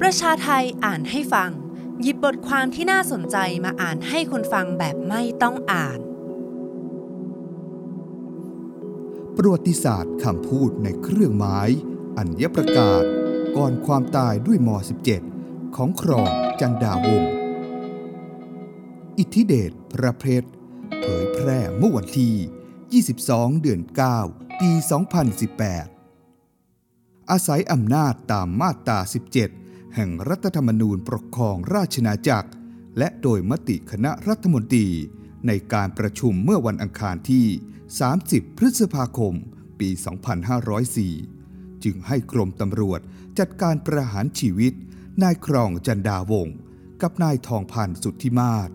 ประชาไทยอ่านให้ฟัง หยิบบทความที่น่าสนใจมาอ่านให้คนฟังแบบไม่ต้องอ่าน ประวัติศาสตร์คำพูดในเครื่องหมาย อัญญประกาศ ก่อนความตายด้วยม .17 ของครองจันดาวง อิทธิเดชพระเพชรเผยแพร่เมื่อวันที่ 22 เดือน 9 ปี 2018 อาศัยอำนาจตามมาตรา 17 แห่งรัฐธรรมนูญปกครองราชนาจักร และโดยมติคณะรัฐมนตรี ในการประชุมเมื่อวันอังคารที่ 30 พฤษภาคม ปี 2504 จึงให้กรมตำรวจจัดการประหารชีวิต นายครองจันดาวงศ์กับนายทองพันธ์สุทธิมาศ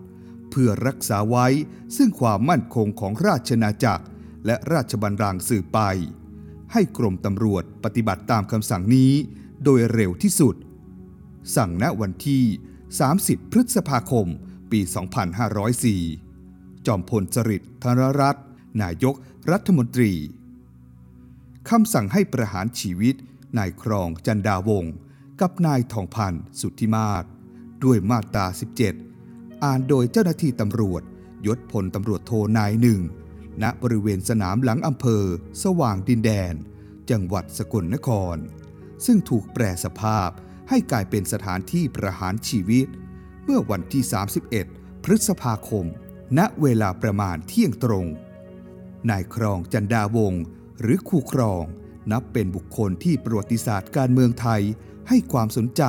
เพื่อรักษาไว้ซึ่งความมั่นคงของราชนาจักร และราชบัลลังก์สืบไป ให้กรมตำรวจปฏิบัติตามคำสั่งนี้ โดยเร็วที่สุด สั่งณวันที่ 30 พฤษภาคม ปี 2504 จอมพลจริตธนรัตน์นายกรัฐมนตรีคำสั่งให้ประหารชีวิต นายครองจันดาวง กับนายทองพันธ์สุทธิมาศด้วยมาตรา 17 อ่านโดยเจ้าหน้าที่ตำรวจ ยศพลตำรวจโทนายหนึ่งณบริเวณสนามหลังอำเภอ สว่างดินแดน จังหวัดสกลนคร ซึ่งถูกแปรสภาพ ให้กลายเป็นสถานที่ประหารชีวิต เมื่อวันที่ 31 พฤษภาคม ณ เวลาประมาณเที่ยงตรง นายครองจันดาวงศ์หรือครูครอง นับเป็นบุคคลที่ประวัติศาสตร์การเมืองไทย ให้ความสนใจ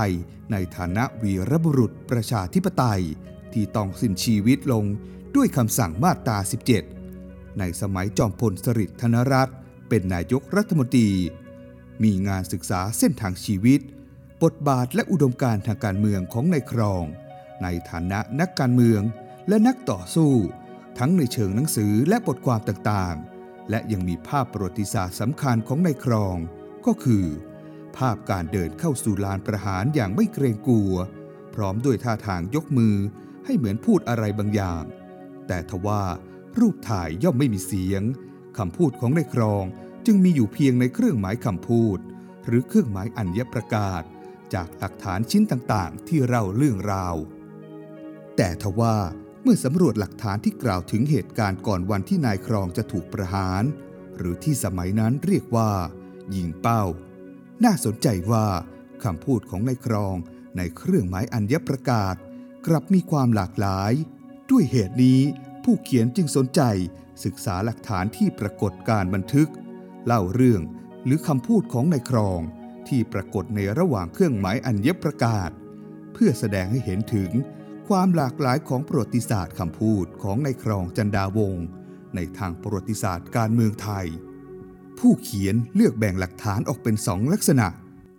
ในฐานะวีรบุรุษประชาธิปไตย ที่ต้องสิ้นชีวิตลงด้วยคำสั่งมาตรา 17 ในสมัยจอมพลสฤษดิ์ธนรัตน์เป็นนายกรัฐมนตรี มีงานศึกษาเส้นทางชีวิต บทบาทและอุดมการทางการเมืองของนายครอง ในฐานะนักการเมืองและนักต่อสู้ ทั้งในเชิงหนังสือและบทความต่างๆ และยังมีภาพประวัติศาสตร์สำคัญของนายครอง ก็คือ ภาพการเดินเข้าสู่ลานประหารอย่างไม่เกรงกลัว พร้อมด้วยท่าทางยกมือให้เหมือนพูดอะไรบางอย่าง แต่ทว่ารูปถ่ายย่อมไม่มีเสียงคำพูดของนายครองจึงมีอยู่เพียงในเครื่องหมายคำพูด หรือเครื่องหมายอัญญประกาศ จากหลักฐานชิ้นต่างๆ ที่เล่าเรื่องราว แต่ทว่าเมื่อสำรวจหลักฐานที่กล่าวถึงเหตุการณ์ก่อนวันที่นายครองจะถูกประหาร หรือที่สมัยนั้นเรียกว่า ยิงเป้า น่าสนใจว่าคำพูดของนายครองในเครื่องหมายอัญญประกาศ กลับมีความหลากหลาย ด้วยเหตุนี้ผู้เขียนจึงสนใจศึกษาหลักฐานที่ปรากฏการบันทึก เล่าเรื่องหรือคำพูดของนายครอง ที่ปรากฏในระหว่างเครื่องหมายอัญญประกาศ เพื่อแสดงให้เห็นถึงความหลากหลายของประวัติศาสตร์คำพูดของนายครองจันดาวงศ์ในทางประวัติศาสตร์การเมืองไทย ผู้เขียนเลือกแบ่งหลักฐานออกเป็นสองลักษณะ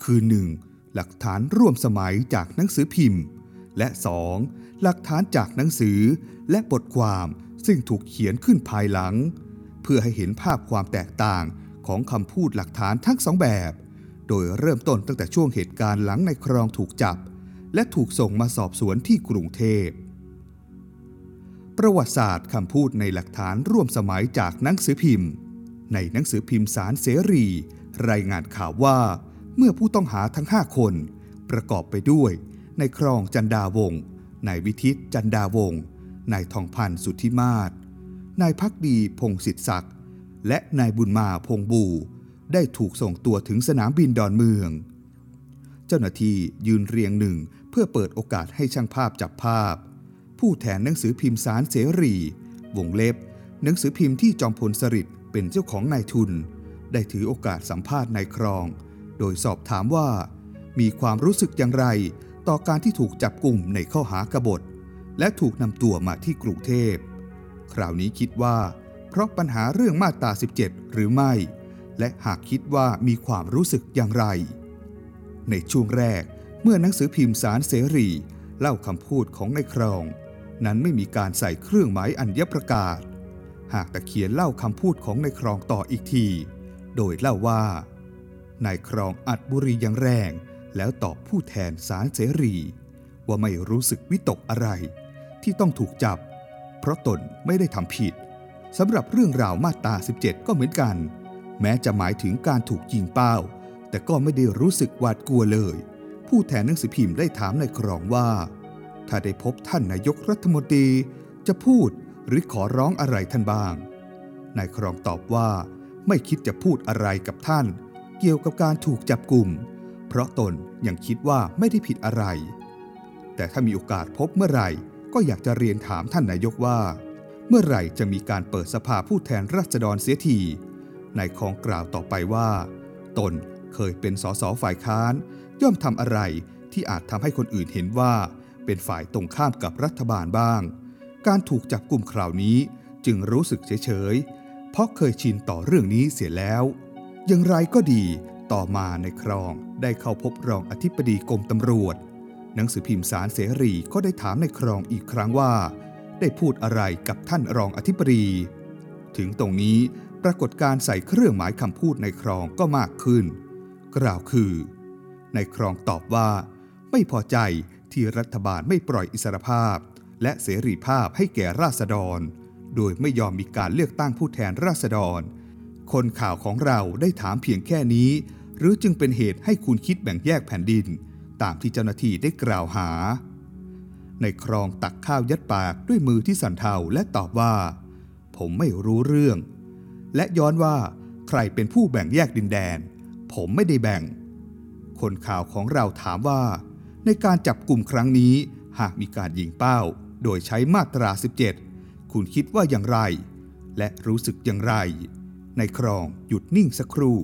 คือ 1. หลักฐานร่วมสมัยจากหนังสือพิมพ์ และ 2. หลักฐานจากหนังสือและบทความซึ่งถูกเขียนขึ้นภายหลัง เพื่อให้เห็นภาพความแตกต่างของคำพูดหลักฐานทั้งสองแบบ โดยเริ่มต้นตั้งแต่ช่วงเหตุการณ์หลังในครองถูกจับ และถูกส่งมาสอบสวนที่กรุงเทพ ประวัติศาสตร์คำพูดในหลักฐานร่วมสมัยจากหนังสือพิมพ์ ในหนังสือพิมพ์สารเสรี รายงานข่าวว่าเมื่อผู้ต้องหาทั้ง 5 คน ประกอบไปด้วยในครองจันดาวงศ์นายวิทิตจันดาวงศ์นายทองพันธ์สุทธิมาศนายพักดีพงศิษฐ์ศักดิ์และนายบุญมาพงบู ได้ถูกส่งตัวถึงสนามบินดอนเมือง เจ้าหน้าที่ยืนเรียงหนึ่งเพื่อเปิดโอกาสให้ช่างภาพจับภาพ ผู้แทนหนังสือพิมพ์สารเสรี วงเล็บ หนังสือพิมพ์ที่จอมพลสฤษดิ์เป็นเจ้าของนายทุน ได้ถือโอกาสสัมภาษณ์นายครอง โดยสอบถามว่า มีความรู้สึกอย่างไร ต่อการที่ถูกจับกลุ่มในข้อหากบฏ และถูกนำตัวมาที่กรุงเทพคราวนี้คิดว่า เพราะปัญหาเรื่องมาตรา 17 หรือไม่ และหากคิดว่ามีความรู้สึกอย่างไร ในช่วงแรกเมื่อหนังสือพิมพ์สารเสรี เล่าคำพูดของนายครอง นั้นไม่มีการใส่เครื่องหมายอัญญประกาศ หากแต่เขียนเล่าคำพูดของนายครองต่ออีกที โดยเล่าว่านายครองอัดบุรีอย่างแรง แล้วตอบผู้แทนสารเสรี ว่าไม่รู้สึกวิตกอะไร ที่ต้องถูกจับ เพราะตนไม่ได้ทำผิดสำหรับเรื่องราวมาตรา17 ก็เหมือนกัน แม้จะหมายถึงการถูกยิงเป้า แต่ก็ไม่ได้รู้สึกหวาดกลัวเลย ผู้แทนหนังสือพิมพ์ได้ถามนายครองว่า ถ้าได้พบท่านนายกรัฐมนตรี จะพูดหรือขอร้องอะไรท่านบ้าง นายครองตอบว่าไม่คิดจะพูดอะไรกับท่าน เกี่ยวกับการถูกจับกลุ่ม เพราะตนยังคิดว่าไม่ได้ผิดอะไร แต่ถ้ามีโอกาสพบเมื่อไหร่ก็อยากจะเรียนถามท่านนายกว่า เมื่อไหร่จะมีการเปิดสภาผู้แทนราษฎรเสียที นายคองกล่าวต่อไปว่า ตนเคยเป็นสสฝ่ายค้าน ย่อมทำอะไรที่อาจทำให้คนอื่นเห็นว่า เป็นฝ่ายตรงข้ามกับรัฐบาลบ้าง การถูกจับกลุ่มคราวนี้จึงรู้สึกเฉยๆ เพราะเคยชินต่อเรื่องนี้เสียแล้ว อย่างไรก็ดี ต่อมาในครองได้เข้าพบรองอธิบดีกรมตำรวจ หนังสือพิมพ์สารเสรีก็ได้ถามในครองอีกครั้งว่า ได้พูดอะไรกับท่านรองอธิบดี ถึงตรงนี้ ปรากฏการใส่เครื่องหมายคำพูดในครองก็มากขึ้น กล่าวคือ ในครองตอบว่า ไม่พอใจที่รัฐบาลไม่ปล่อยอิสรภาพ และเสรีภาพให้แก่ราษฎร โดยไม่ยอมมีการเลือกตั้งผู้แทนราษฎร คนข่าวของเราได้ถามเพียงแค่นี้ หรือจึงเป็นเหตุให้คุณคิดแบ่งแยกแผ่นดิน ตามที่เจ้าหน้าที่ได้กล่าวหา ในครองตักข้าวยัดปากด้วยมือที่สั่นเทาและตอบว่า ผมไม่รู้เรื่อง และย้อนว่าใครเป็นผู้แบ่งแยกดินแดน ผมไม่ได้แบ่ง คนข่าวของเราถามว่า ในการจับกลุ่มครั้งนี้ หากมีการยิงเป้า โดยใช้มาตรา 17 คุณคิดว่าอย่างไร และรู้สึกอย่างไร ในครองหยุดนิ่งสักครู่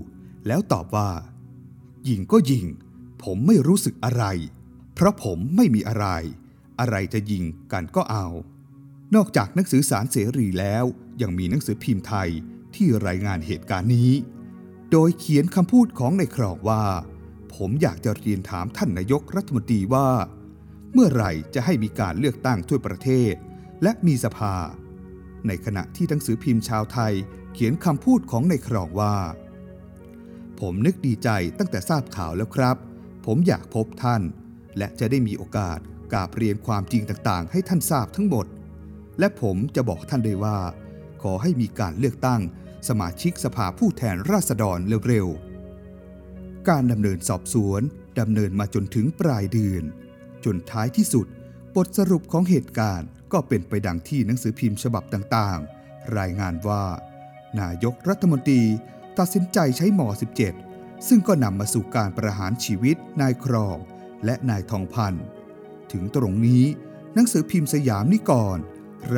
แล้วตอบว่า ยิงก็ยิง ผมไม่รู้สึกอะไร เพราะผมไม่มีอะไร อะไรจะยิงกันก็เอานอกจากหนังสือสารเสรีแล้วยังมีหนังสือพิมพ์ไทย ที่รายงานเหตุการณ์นี้ โดยเขียนคำพูดของในครองว่า ผมอยากจะเรียนถามท่านนายกรัฐมนตรีว่า เมื่อไหร่จะให้มีการเลือกตั้งทั่วประเทศ และมีสภา ในขณะที่หนังสือพิมพ์ชาวไทยเขียนคำพูดของในครองว่า ผมนึกดีใจตั้งแต่ทราบข่าวแล้วครับ ผมอยากพบท่าน และจะได้มีโอกาสกราบเรียนความจริงต่างๆ ให้ท่านทราบทั้งหมด และผมจะบอกท่านได้ว่า ขอให้มีการเลือกตั้ง สมาชิกสภาผู้แทนราษฎรเร็วๆ การดำเนินสอบสวนดำเนินมาจนถึงปลายเดือน จนท้ายที่สุด บทสรุปของเหตุการณ์ก็เป็นไปดังที่หนังสือพิมพ์ฉบับต่างๆ รายงานว่า นายกรัฐมนตรีตัดสินใจใช้หมอ 17 ซึ่งก็นำมาสู่การประหารชีวิตนายครองและนายทองพันธ์ถึงตรงนี้หนังสือพิมพ์สยามนิกร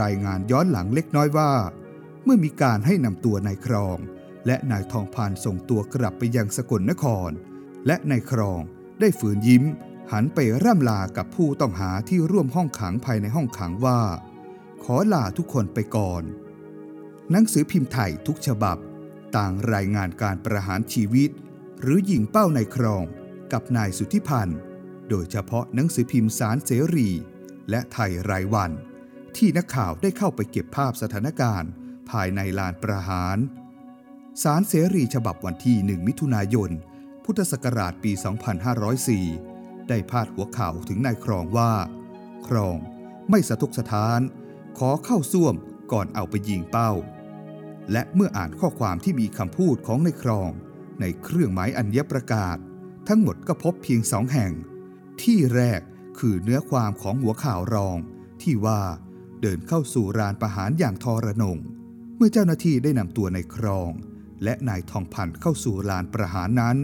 รายงานย้อนหลังเล็กน้อยว่า เมื่อมีการให้นำตัวนายครอง และนายทองพันส่งตัวกลับไปยังสกลนคร และนายครองได้ฝืนยิ้ม หันไปร่ำลากับผู้ต้องหาที่ร่วมห้องขังภายในห้องขังว่า ขอลาทุกคนไปก่อน หนังสือพิมพ์ไทยทุกฉบับ ต่างรายงานการประหารชีวิต หรือยิงเป้านายครอง กับนายสุทธิพันธ์โดยเฉพาะหนังสือพิมพ์สารเสรี และไทยรายวัน ที่นักข่าวได้เข้าไปเก็บภาพสถานการณ์ ภายในลานประหารสารเสรีฉบับวันที่ 1 มิถุนายน พุทธศักราชปี 2504 ได้พาดหัวข่าวถึงนายครองว่า ครองไม่สะทกสะท้าน ขอเข้าซ่วมก่อนเอาไปยิงเป้า และเมื่ออ่านข้อความที่มีคำพูดของนายครอง ในเครื่องหมายอัญญประกาศ ทั้งหมดก็พบเพียงสองแห่ง ที่แรกคือเนื้อความของหัวข่าวรอง ที่ว่าเดินเข้าสู่รานประหารอย่างทรนง เมื่อเจ้าหน้าที่ได้นำตัวในครอง และนายทองพันธ์เข้าสู่ลานประหารนั้น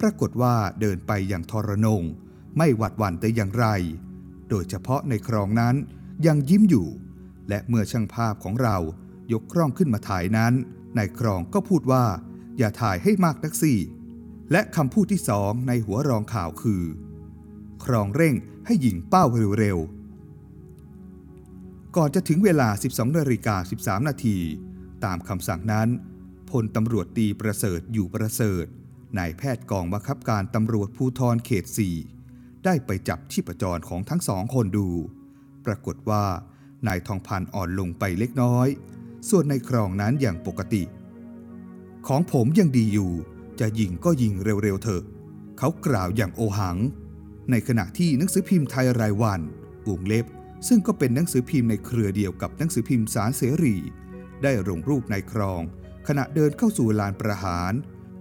ปรากฏว่าเดินไปอย่างทรนง ไม่หวัดหวั่นแต่อย่างไร โดยเฉพาะในครองนั้นยังยิ้มอยู่ และเมื่อช่างภาพของเรายกกล้องขึ้นมาถ่ายนั้นนายครองก็พูดว่า อย่าถ่ายให้มากนักสิและคำพูดที่สองในหัวรองข่าวคือ ครองเร่งให้ยิงเป้าเร็วๆ ก่อนจะถึงเวลา 12นาฬิกา13 นาที ตามคำสั่งนั้นพลตำรวจตีประเสริฐอยู่ประเสริฐนายแพทย์กองบังคับการตำรวจภูธรเขต 4 ได้ไปจับชีพจรของทั้งสองคนดู ปรากฏว่านายทองพันธ์อ่อนลงไปเล็กน้อย ส่วนในครองนั้นอย่างปกติ ของผมยังดีอยู่ จะยิงก็ยิงเร็วๆเถอะ เขากล่าวอย่างโอหัง ในขณะที่หนังสือพิมพ์ไทยรายวันวงเล็บ ซึ่งก็เป็นหนังสือพิมพ์ในเครือเดียวกับหนังสือพิมพ์สารเสรี ได้ลงรูปนายครอง ขณะเดินเข้าสู่ลานประหาร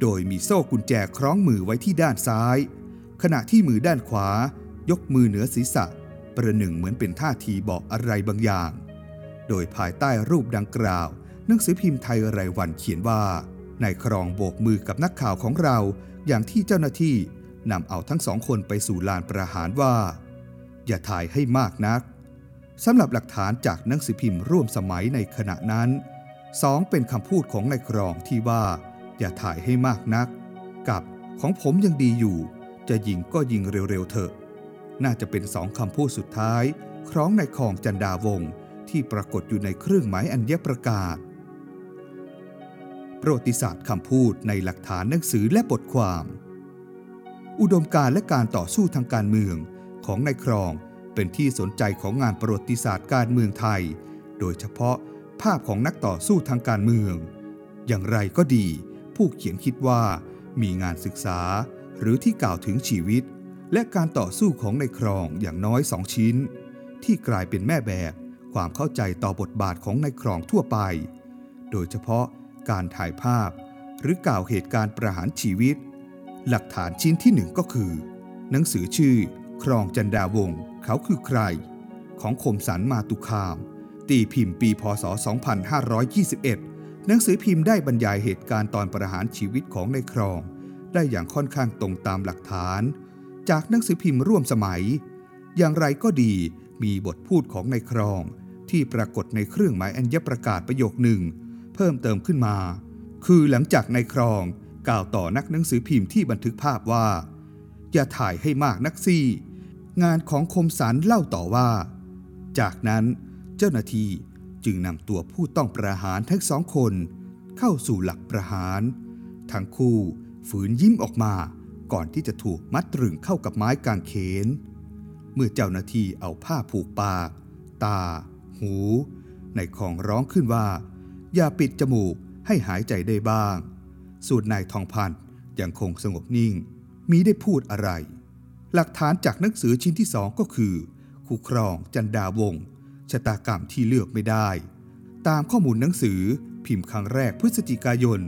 โดยมีโซ่กุญแจคล้องมือไว้ที่ด้านซ้าย ขณะที่มือด้านขวา ยกมือเหนือศีรษะ ประหนึ่งเหมือนเป็นท่าทีบอกอะไรบางอย่าง โดยภายใต้รูปดังกล่าว หนังสือพิมพ์ไทยรายวันเขียนว่านายครองโบกมือกับนักข่าวของเรา อย่างที่เจ้าหน้าที่นำเอาทั้งสองคนไปสู่ลานประหารว่า อย่าถ่ายให้มากนัก สำหรับหลักฐานจากหนังสือพิมพ์ร่วมสมัยในขณะนั้นสองเป็นคำพูดของนายครองที่ว่า อย่าถ่ายให้มากนัก กับของผมยังดีอยู่ จะยิงก็ยิงเร็วๆเถอะ น่าจะเป็นสองคำพูดสุดท้ายคล้องในคองจันดาวงที่ปรากฏอยู่ในเครื่องหมายอัญญประกาศ ประวัติศาสตร์คำพูดในหลักฐานหนังสือและบทความ อุดมการและการต่อสู้ทางการเมืองของนายครอง เป็นที่สนใจของงานประวัติศาสตร์การเมืองไทย โดยเฉพาะภาพของนักต่อสู้ทางการเมือง อย่างไรก็ดี ผู้เขียนคิดว่า มีงานศึกษา หรือที่กล่าวถึงชีวิต และการต่อสู้ของในครองอย่างน้อยสองชิ้น ที่กลายเป็นแม่แบบความเข้าใจต่อบทบาทของในครองทั่วไป โดยเฉพาะการถ่ายภาพ หรือกล่าวเหตุการณ์ประหารชีวิต หลักฐานชิ้นที่หนึ่งก็คือ หนังสือชื่อ ครองจันดาวงศ์ เขาคือใคร ของคมสันมาตุคาม ตีพิมพ์ปีพศ 2521 หนังสือพิมพ์ได้บรรยายเหตุการณ์ตอนประหารชีวิตของในครอง ได้อย่างค่อนข้างตรงตามหลักฐาน จากหนังสือพิมพ์ร่วมสมัย อย่างไรก็ดีมีบทพูดของในครอง ที่ปรากฏในเครื่องหมายอัญญประกาศประโยคหนึ่ง เพิ่มเติมขึ้นมา คือหลังจากในครองกล่าวต่อนักหนังสือพิมพ์ที่บันทึกภาพว่า อย่าถ่ายให้มากนักซี่ งานของคมสันเล่าต่อว่า จากนั้นเจ้าหน้าที่จึงนำตัวผู้ต้องประหารทั้งสองคน เข้าสู่หลักประหาร ทั้งคู่ฝืนยิ้มออกมาก่อนที่จะถูกมัดตรึงเข้ากับไม้กางเขน เมื่อเจ้าหน้าที่เอาผ้าผูกปาก ตา หู ในของร้องขึ้นว่า อย่าปิดจมูกให้หายใจได้บ้างสูตรนายทองพันยังคงสงบนิ่งมีได้พูดอะไร หลักฐานจากหนังสือชิ้นที่สองก็คือคู่ครองจันดาวงชะตากรรมที่เลือกไม่ได้ ตามข้อมูลหนังสือพิมพ์ครั้งแรกพฤศจิกายน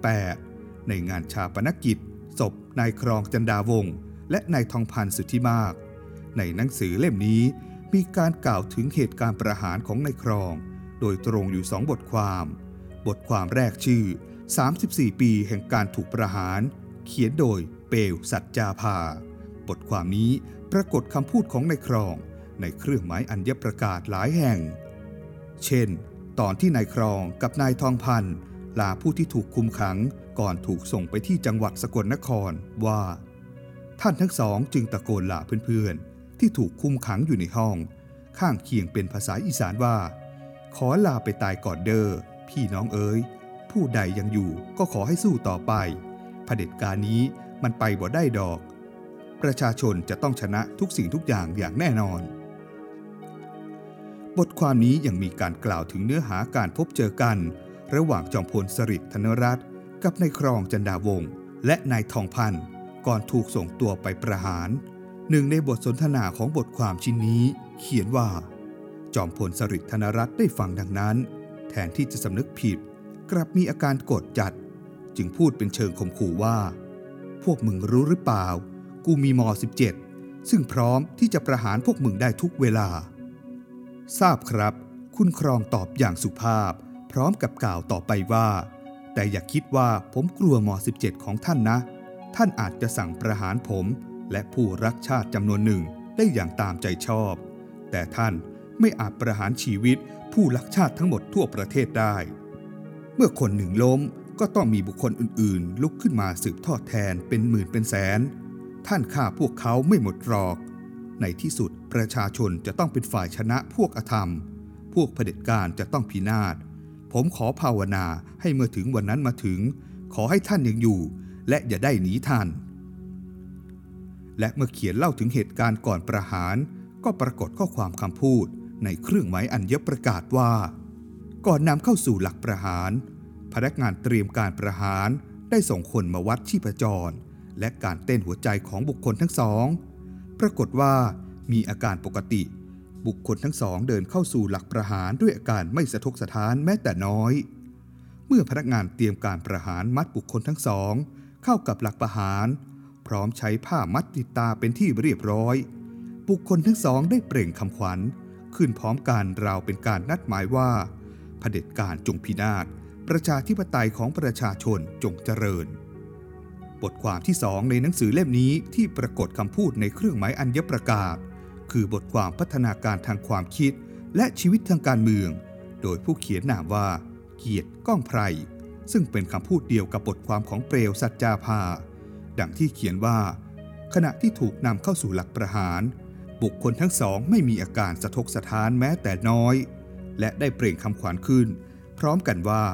2538 ในงานชาปนกิจ ศพนายครองจันดาวงและนายทองพันธ์สุทธิมาก ในหนังสือเล่มนี้มีการกล่าวถึงเหตุการณ์ประหารของนายครอง โดยตรงอยู่สองบทความ บทความแรกชื่อ 34 ปีแห่งการถูกประหาร เขียนโดย เปลวสัจจาภา บทความนี้ปรากฏคำพูดของนายครอง ในเครื่องหมายอัญญประกาศหลายแห่ง เช่น ตอนที่นายครองกับนายทองพันธ์ลาผู้ที่ถูกคุมขังก่อนถูกส่งไปที่จังหวัดสกลนครว่า ท่านทั้งสองจึงตะโกนลาเพื่อนๆ ที่ถูกคุมขังอยู่ในห้อง ข้างเคียงเป็นภาษาอีสานว่า ขอลาไปตายก่อนเดอ้อพี่น้องเอ๋ยผู้ใดยังอยู่ก็ขอให้สู้ต่อไปเผด็จการนี้ มันไปบ่ได้ดอก ประชาชนจะต้องชนะทุกสิ่งทุกอย่างอย่างแน่นอน บทความนี้ยังมีการกล่าวถึงเนื้อหาการพบเจอกัน ระหว่างจอมพลสฤษดิ์ธนรัตน์กับนายครองจันดาวงศ์และนายทองพันธ์ก่อนถูกส่งตัวไปประหาร หนึ่งในบทสนทนาของบทความชิ้นนี้ เขียนว่า จอมพลสฤษดิ์ธนรัตน์ได้ฟังดังนั้น แทนที่จะสำนึกผิด กลับมีอาการโกรธจัด จึงพูดเป็นเชิงข่มขู่ว่า วกมึงรู้หรือเปล่า กูมีม .17 ซึ่งพร้อมที่จะประหารพวกมึงได้ทุกเวลา ทราบครับ คุณครองตอบอย่างสุภาพ พร้อมกับกล่าวต่อไปว่า แต่อย่าคิดว่าผมกลัวม .17 ของท่านนะ ท่านอาจจะสั่งประหารผม และผู้รักชาติจำนวนหนึ่งได้อย่างตามใจชอบ แต่ท่านไม่อาจประหารชีวิตผู้รักชาติทั้งหมดทั่วประเทศได้ เมื่อคนหนึ่งล้ม ก็ต้องมีบุคคลอื่นๆ ลุกขึ้นมาสืบทอดแทนเป็นหมื่นเป็นแสน ท่านฆ่าพวกเขาไม่หมดหรอก ในที่สุดประชาชนจะต้องเป็นฝ่ายชนะพวกอธรรม พวกเผด็จการจะต้องพินาศ ผมขอภาวนาให้เมื่อถึงวันนั้นมาถึง ขอให้ท่านยังอยู่ และอย่าได้หนีท่าน และเมื่อเขียนเล่าถึงเหตุการณ์ก่อนประหาร ก็ปรากฏข้อความคำพูดในเครื่องหมายอัญญประกาศว่า ก่อนนำเข้าสู่หลักประหาร พนักงานเตรียมการประหารได้ส่งคนมาวัดชีพจร และการเต้นหัวใจของบุคคลทั้งสอง ปรากฏว่ามีอาการปกติ บุคคลทั้งสองเดินเข้าสู่หลักประหารด้วยอาการไม่สะทกสะท้านแม้แต่น้อย เมื่อพนักงานเตรียมการประหารมัดบุคคลทั้งสอง เข้ากับหลักประหาร พร้อมใช้ผ้ามัดติดตาเป็นที่เรียบร้อย บุคคลทั้งสองได้เปล่งคำขวัญ ขึ้นพร้อมกันราวเป็นการนัดหมายว่าเผด็จการจงพินาศ ประชาธิปไตยของประชาชนจงเจริญ บทความที่สองในหนังสือเล่มนี้ที่ปรากฏคำพูดในเครื่องหมายอัญญประกาศ คือบทความพัฒนาการทางความคิด และชีวิตทางการเมือง โดยผู้เขียนนามว่า เกียรติก้องไพรซึ่งเป็นคำพูดเดียวกับบทความของเปลวสัจจาภา ดังที่เขียนว่า ขณะที่ถูกนำเข้าสู่หลักประหาร บุคคลทั้งสองไม่มีอาการสะทกสะท้านแม้แต่น้อย และได้เปล่งคำขวัญขึ้น พร้อมกันว่า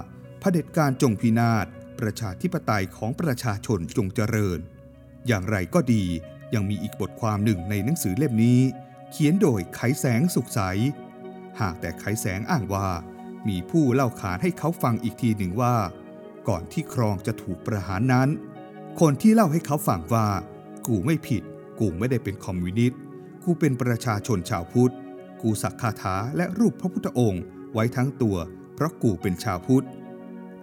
เผด็จการจงพินาศ ประชาธิปไตยของประชาชนจงเจริญ อย่างไรก็ดียังมีอีกบทความหนึ่งในหนังสือเล่มนี้ เขียนโดยไขแสงสุขใส หากแต่ไขแสงอ้างว่า มีผู้เล่าขานให้เขาฟังอีกทีหนึ่งว่า ก่อนที่ครองจะถูกประหารนั้น คนที่เล่าให้เขาฟังว่า กูไม่ผิด กูไม่ได้เป็นคอมมิวนิสต์กูเป็นประชาชนชาวพุทธ กูสักคาถาและรูปพระพุทธองค์ไว้ทั้งตัว เพราะกูเป็นชาวพุทธ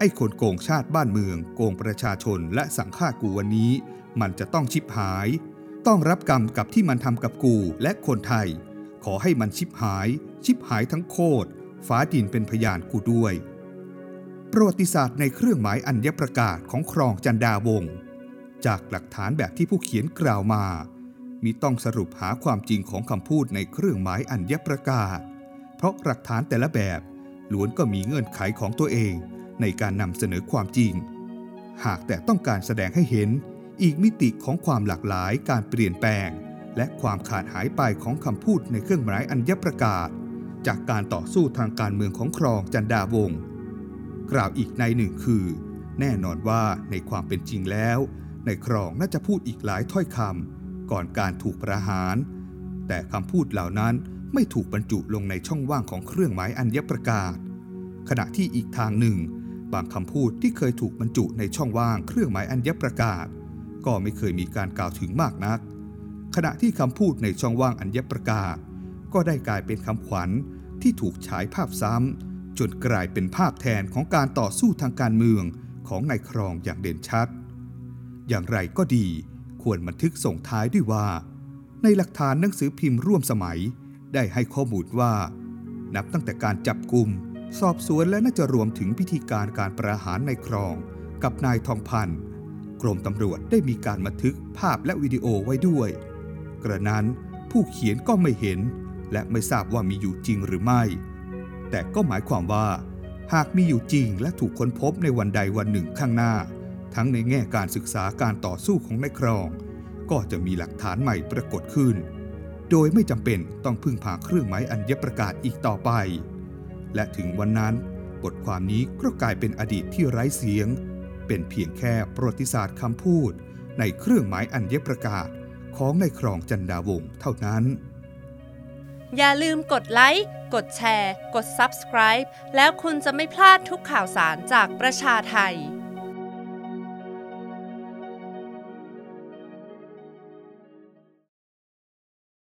ไอ้คนโกงชาติบ้านเมือง โกงประชาชนและสังฆากูวันนี้ มันจะต้องชิบหาย ต้องรับกรรมกับที่มันทำกับกูและคนไทย ขอให้มันชิบหาย ชิบหายทั้งโคตรฟ้าดินเป็นพยานกูด้วย ประวัติศาสตร์ในเครื่องหมายอัญญประกาศของครองจันดาวง จากหลักฐานแบบที่ผู้เขียนกล่าวมามีต้องสรุปหาความจริงของคำพูดในเครื่องหมายอัญญประกาศ เพราะหลักฐานแต่ละแบบล้วนก็มีเงื่อนไขของตัวเอง ในการนำเสนอความจริง หากแต่ต้องการแสดงให้เห็นอีกมิติของความหลากหลายการเปลี่ยนแปลง และความขาดหายไปของคำพูดในเครื่องหมายอัญญประกาศ จากการต่อสู้ทางการเมืองของครองจันดาวงศ์กล่าวอีกในหนึ่งคือ แน่นอนว่าในความเป็นจริงแล้ว ในครองน่าจะพูดอีกหลายถ้อยคำก่อนการถูกประหาร แต่คำพูดเหล่านั้นไม่ถูกบรรจุลงในช่องว่างของเครื่องหมายอัญญประกาศ ขณะที่อีกทางหนึ่ง บางคำพูดที่เคยถูกบรรจุในช่องว่างเครื่องหมายอัญญประกาศ ก็ไม่เคยมีการกล่าวถึงมากนัก ขณะที่คำพูดในช่องว่างอัญญประกาศ ก็ได้กลายเป็นคำขวัญที่ถูกฉายภาพซ้ำจนกลายเป็นภาพแทนของการต่อสู้ทางการเมืองของนายครองอย่างเด่นชัด อย่างไรก็ดี ควรบันทึกส่งท้ายด้วยว่า ในหลักฐานหนังสือพิมพ์ร่วมสมัย ได้ให้ข้อมูลว่า นับตั้งแต่การจับกลุ่ม สอบสวนและน่าจะรวมถึงพิธีการการประหารในครอง กับนายทองพันธ์กรมตำรวจได้มีการบันทึกภาพและวิดีโอไว้ด้วย กระนั้นผู้เขียนก็ไม่เห็น และไม่ทราบว่ามีอยู่จริงหรือไม่ แต่ก็หมายความว่า หากมีอยู่จริงและถูกค้นพบในวันใดวันหนึ่งข้างหน้า ทั้งในแง่การศึกษาการต่อสู้ของนายครอง ก็จะมีหลักฐานใหม่ปรากฏขึ้น โดยไม่จำเป็นต้องพึ่งพาเครื่องหมายอัญญประกาศอีกต่อไป และถึงวันนั้น บทความนี้ก็กลายเป็นอดีตที่ไร้เสียง เป็นเพียงแค่ประวัติศาสตร์คำพูด ในเครื่องหมายอัญญประกาศของในครองจันดาวงเท่านั้น อย่าลืมกดไลค์ กดแชร์ กด Subscribe แล้วคุณจะไม่พลาดทุกข่าวสารจากประชาไทย